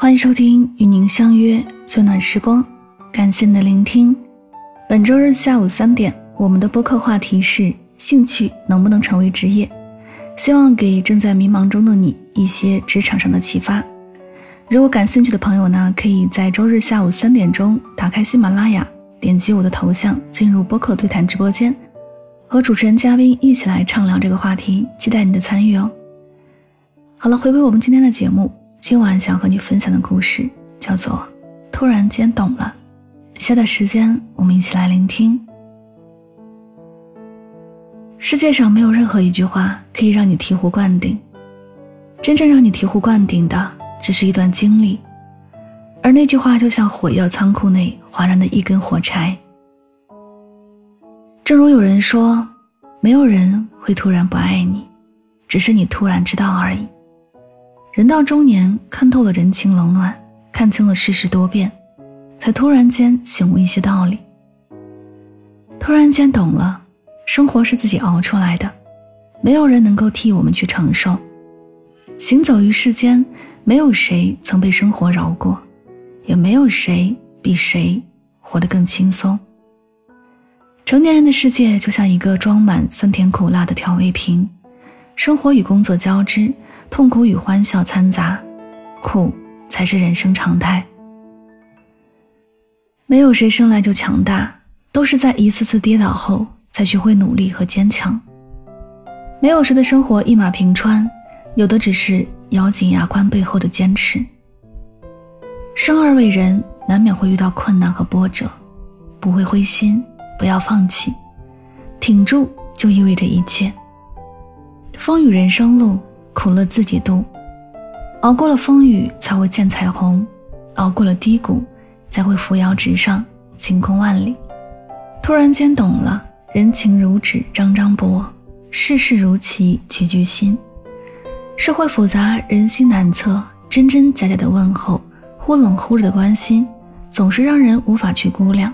欢迎收听与您相约最暖时光，感谢您的聆听。本周日下午三点，我们的播客话题是兴趣能不能成为职业？希望给正在迷茫中的你一些职场上的启发。如果感兴趣的朋友呢，可以在周日下午三点钟打开喜马拉雅，点击我的头像进入播客对谈直播间，和主持人嘉宾一起来畅聊这个话题，期待你的参与哦。好了，回归我们今天的节目。今晚想和你分享的故事叫做《突然间懂了》。下的时间，我们一起来聆听。世界上没有任何一句话可以让你醍醐灌顶，真正让你醍醐灌顶的，只是一段经历。而那句话就像火药仓库内哗然的一根火柴。正如有人说，没有人会突然不爱你，只是你突然知道而已。人到中年，看透了人情冷暖，看清了世事多变，才突然间醒悟一些道理。突然间懂了，生活是自己熬出来的，没有人能够替我们去承受。行走于世间，没有谁曾被生活饶过，也没有谁比谁活得更轻松。成年人的世界就像一个装满酸甜苦辣的调味瓶，生活与工作交织。痛苦与欢笑掺杂，苦才是人生常态。没有谁生来就强大，都是在一次次跌倒后才学会努力和坚强。没有谁的生活一马平川，有的只是咬紧牙关背后的坚持。生而为人，难免会遇到困难和波折，不会灰心，不要放弃，挺住就意味着一切。风雨人生路。苦乐自己度，熬过了风雨才会见彩虹，熬过了低谷才会扶摇直上，晴空万里。突然间懂了，人情如纸张张薄，世事如棋局局新。社会复杂，人心难测，真真假假的问候，忽冷忽热的关心，总是让人无法去估量。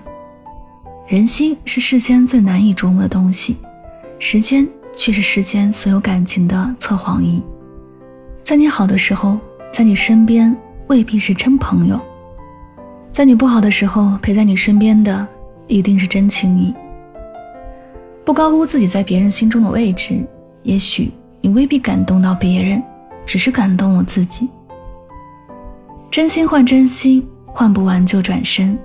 人心是世间最难以琢磨的东西，时间。却是世间所有感情的测谎仪。在你好的时候，在你身边未必是真朋友；在你不好的时候，陪在你身边的一定是真情谊。不高估自己在别人心中的位置，也许你未必感动到别人，只是感动我自己。真心换真心，换不完就转身，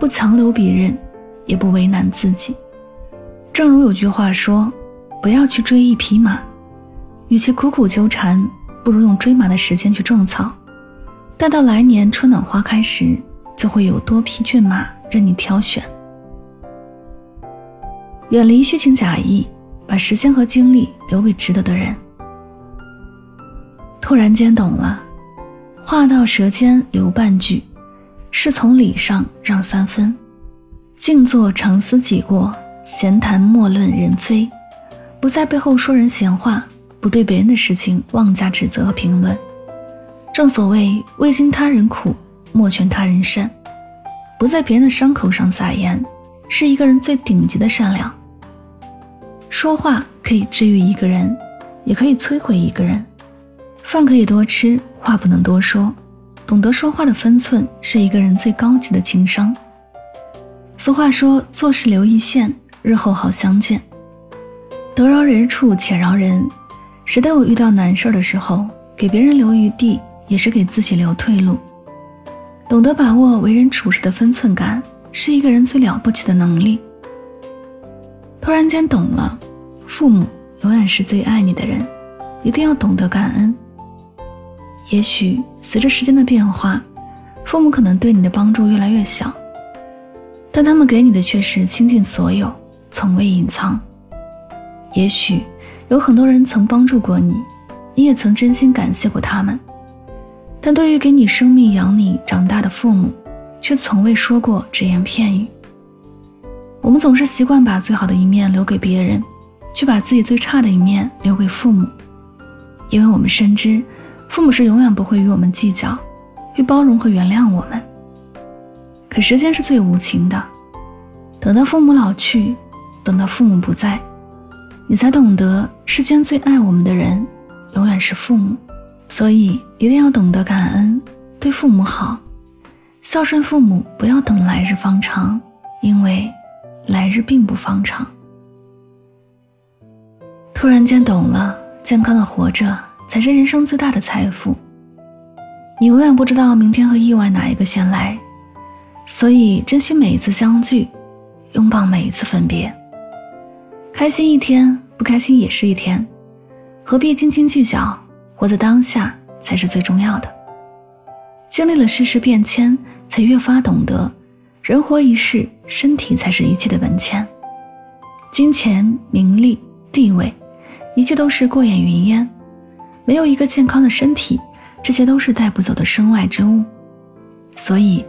不强留别人，也不为难自己。正如有句话说。不要去追一匹马，与其苦苦纠缠，不如用追马的时间去种草。待到来年春暖花开时，就会有多匹骏马任你挑选。远离虚情假意，把时间和精力留给值得的人。突然间懂了，话到舌尖留半句，是从理上让三分。静坐长思己过，闲谈莫论人非。不在背后说人闲话，不对别人的事情妄加指责和评论。正所谓未经他人苦，莫劝他人善。不在别人的伤口上撒盐，是一个人最顶级的善良。说话可以治愈一个人，也可以摧毁一个人。饭可以多吃，话不能多说。懂得说话的分寸，是一个人最高级的情商。俗话说：“做事留一线，日后好相见。”得饶人处且饶人，谁都有遇到难事的时候，给别人留余地，也是给自己留退路。懂得把握为人处事的分寸感，是一个人最了不起的能力。突然间懂了，父母永远是最爱你的人，一定要懂得感恩。也许随着时间的变化，父母可能对你的帮助越来越小，但他们给你的却是倾尽所有，从未隐藏。也许有很多人曾帮助过你，你也曾真心感谢过他们，但对于给你生命养你长大的父母，却从未说过只言片语。我们总是习惯把最好的一面留给别人，却把自己最差的一面留给父母，因为我们深知，父母是永远不会与我们计较，会包容和原谅我们。可时间是最无情的，等到父母老去，等到父母不在。你才懂得，世间最爱我们的人，永远是父母。所以一定要懂得感恩，对父母好，孝顺父母，不要等来日方长，因为来日并不方长。突然间懂了，健康的活着才是人生最大的财富。你永远不知道明天和意外哪一个先来，所以珍惜每一次相聚，拥抱每一次分别。开心一天，不开心也是一天，何必斤斤计较？活在当下才是最重要的。经历了世事变迁，才越发懂得，人活一世，身体才是一切的本钱。金钱、名利、地位，一切都是过眼云烟。没有一个健康的身体，这些都是带不走的身外之物。所以，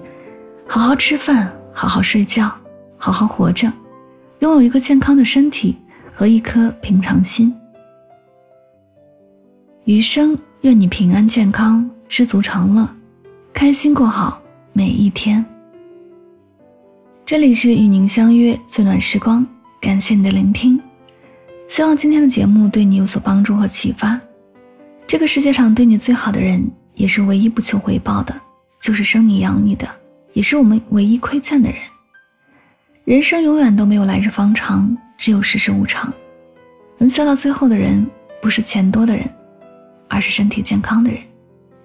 好好吃饭，好好睡觉，好好活着，拥有一个健康的身体和一颗平常心。余生，愿你平安健康，知足常乐。开心过好每一天。这里是与您相约最暖时光，感谢你的聆听。希望今天的节目对你有所帮助和启发。这个世界上对你最好的人，也是唯一不求回报的，就是生你养你的，也是我们唯一亏欠的人。人生永远都没有来日方长，只有世事无常。能笑到最后的人，不是钱多的人，而是身体健康的人。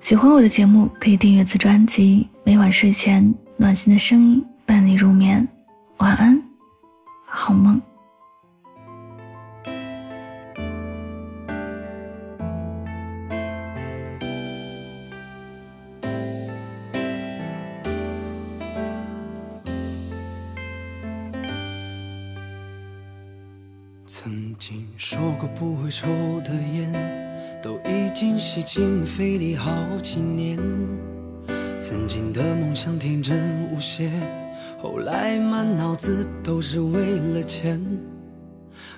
喜欢我的节目，可以订阅此专辑。每晚睡前，暖心的声音伴你入眠。晚安，好梦。不会抽的烟。都已经吸进肺里好几年，曾经的梦想天真无邪，后来满脑子都是为了钱。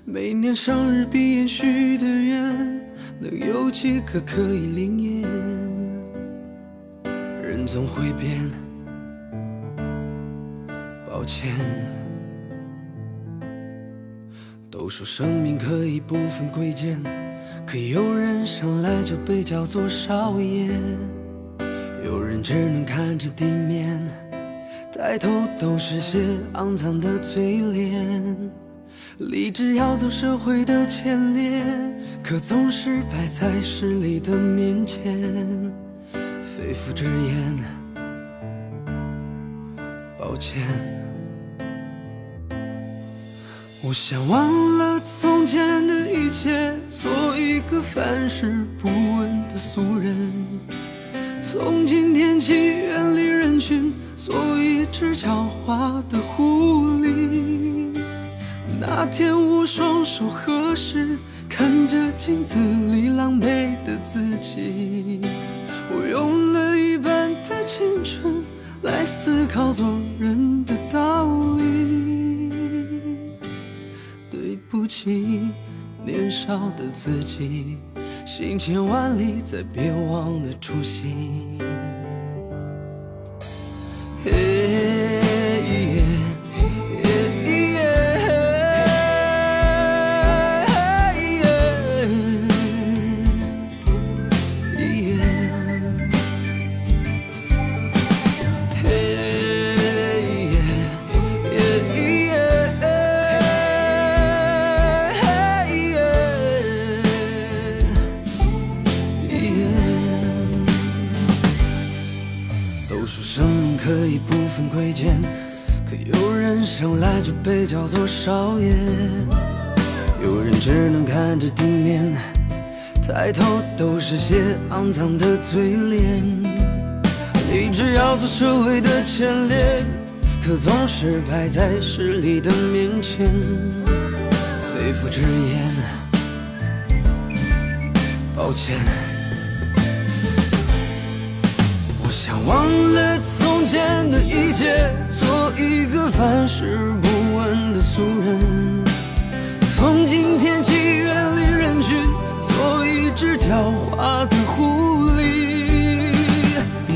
每年生日闭眼许的愿，能有几个可以灵验？人总会变，抱歉。都说生命可以不分贵贱。可有人生来就被叫做少爷，有人只能看着地面，抬头都是些肮脏的嘴脸。立志要走社会的前列，可总是摆在势力的面前，肺腑之言，抱歉。我想忘了从前的一切，做一个凡事不问的俗人。从今天起远离人群，做一只狡猾的狐狸。那天我双手合十，看着镜子里狼狈的自己，我用了一半的青春来思考做人的道理。起，年少的自己，行千万里，再别忘了初心。贵贱，可有人生来就被叫做少爷，有人只能看着地面，抬头都是些肮脏的嘴脸。立志要做社会的前列，可总是摆在势力的面前，肺腑之言，抱歉，我想忘了。从前的一切，做一个凡事不问的俗人。从今天起，远离人群，做一只狡猾的狐狸。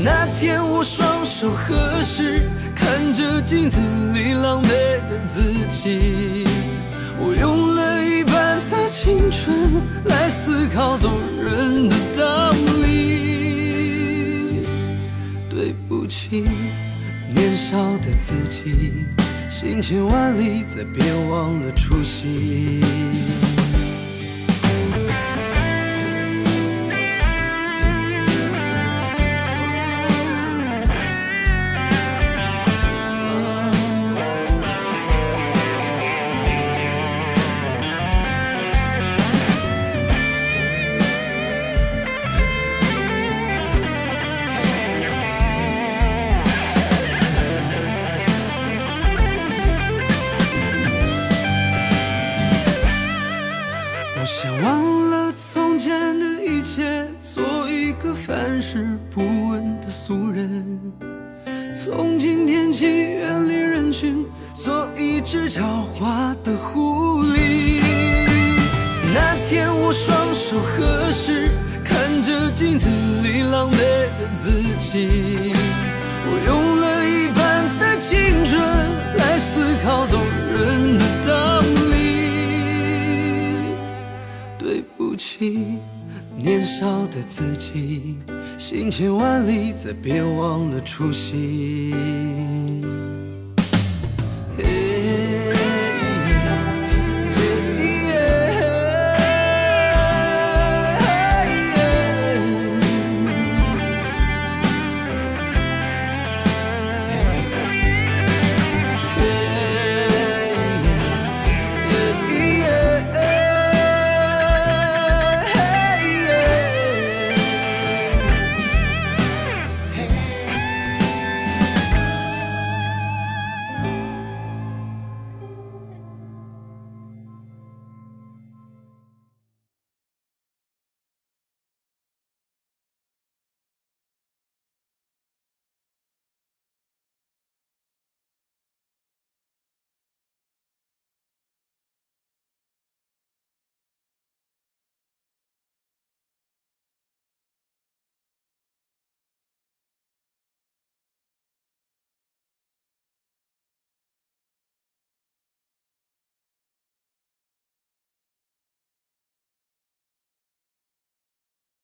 那天我双手合十，看着镜子里狼狈的自己，我用了一半的青春来思考做人的道理。起，年少的自己，行千万里，再别忘了初心。手合十，看着镜子里狼狈的自己，我用了一半的青春来思考做人的道理。对不起，年少的自己，行千万里，再别忘了初心。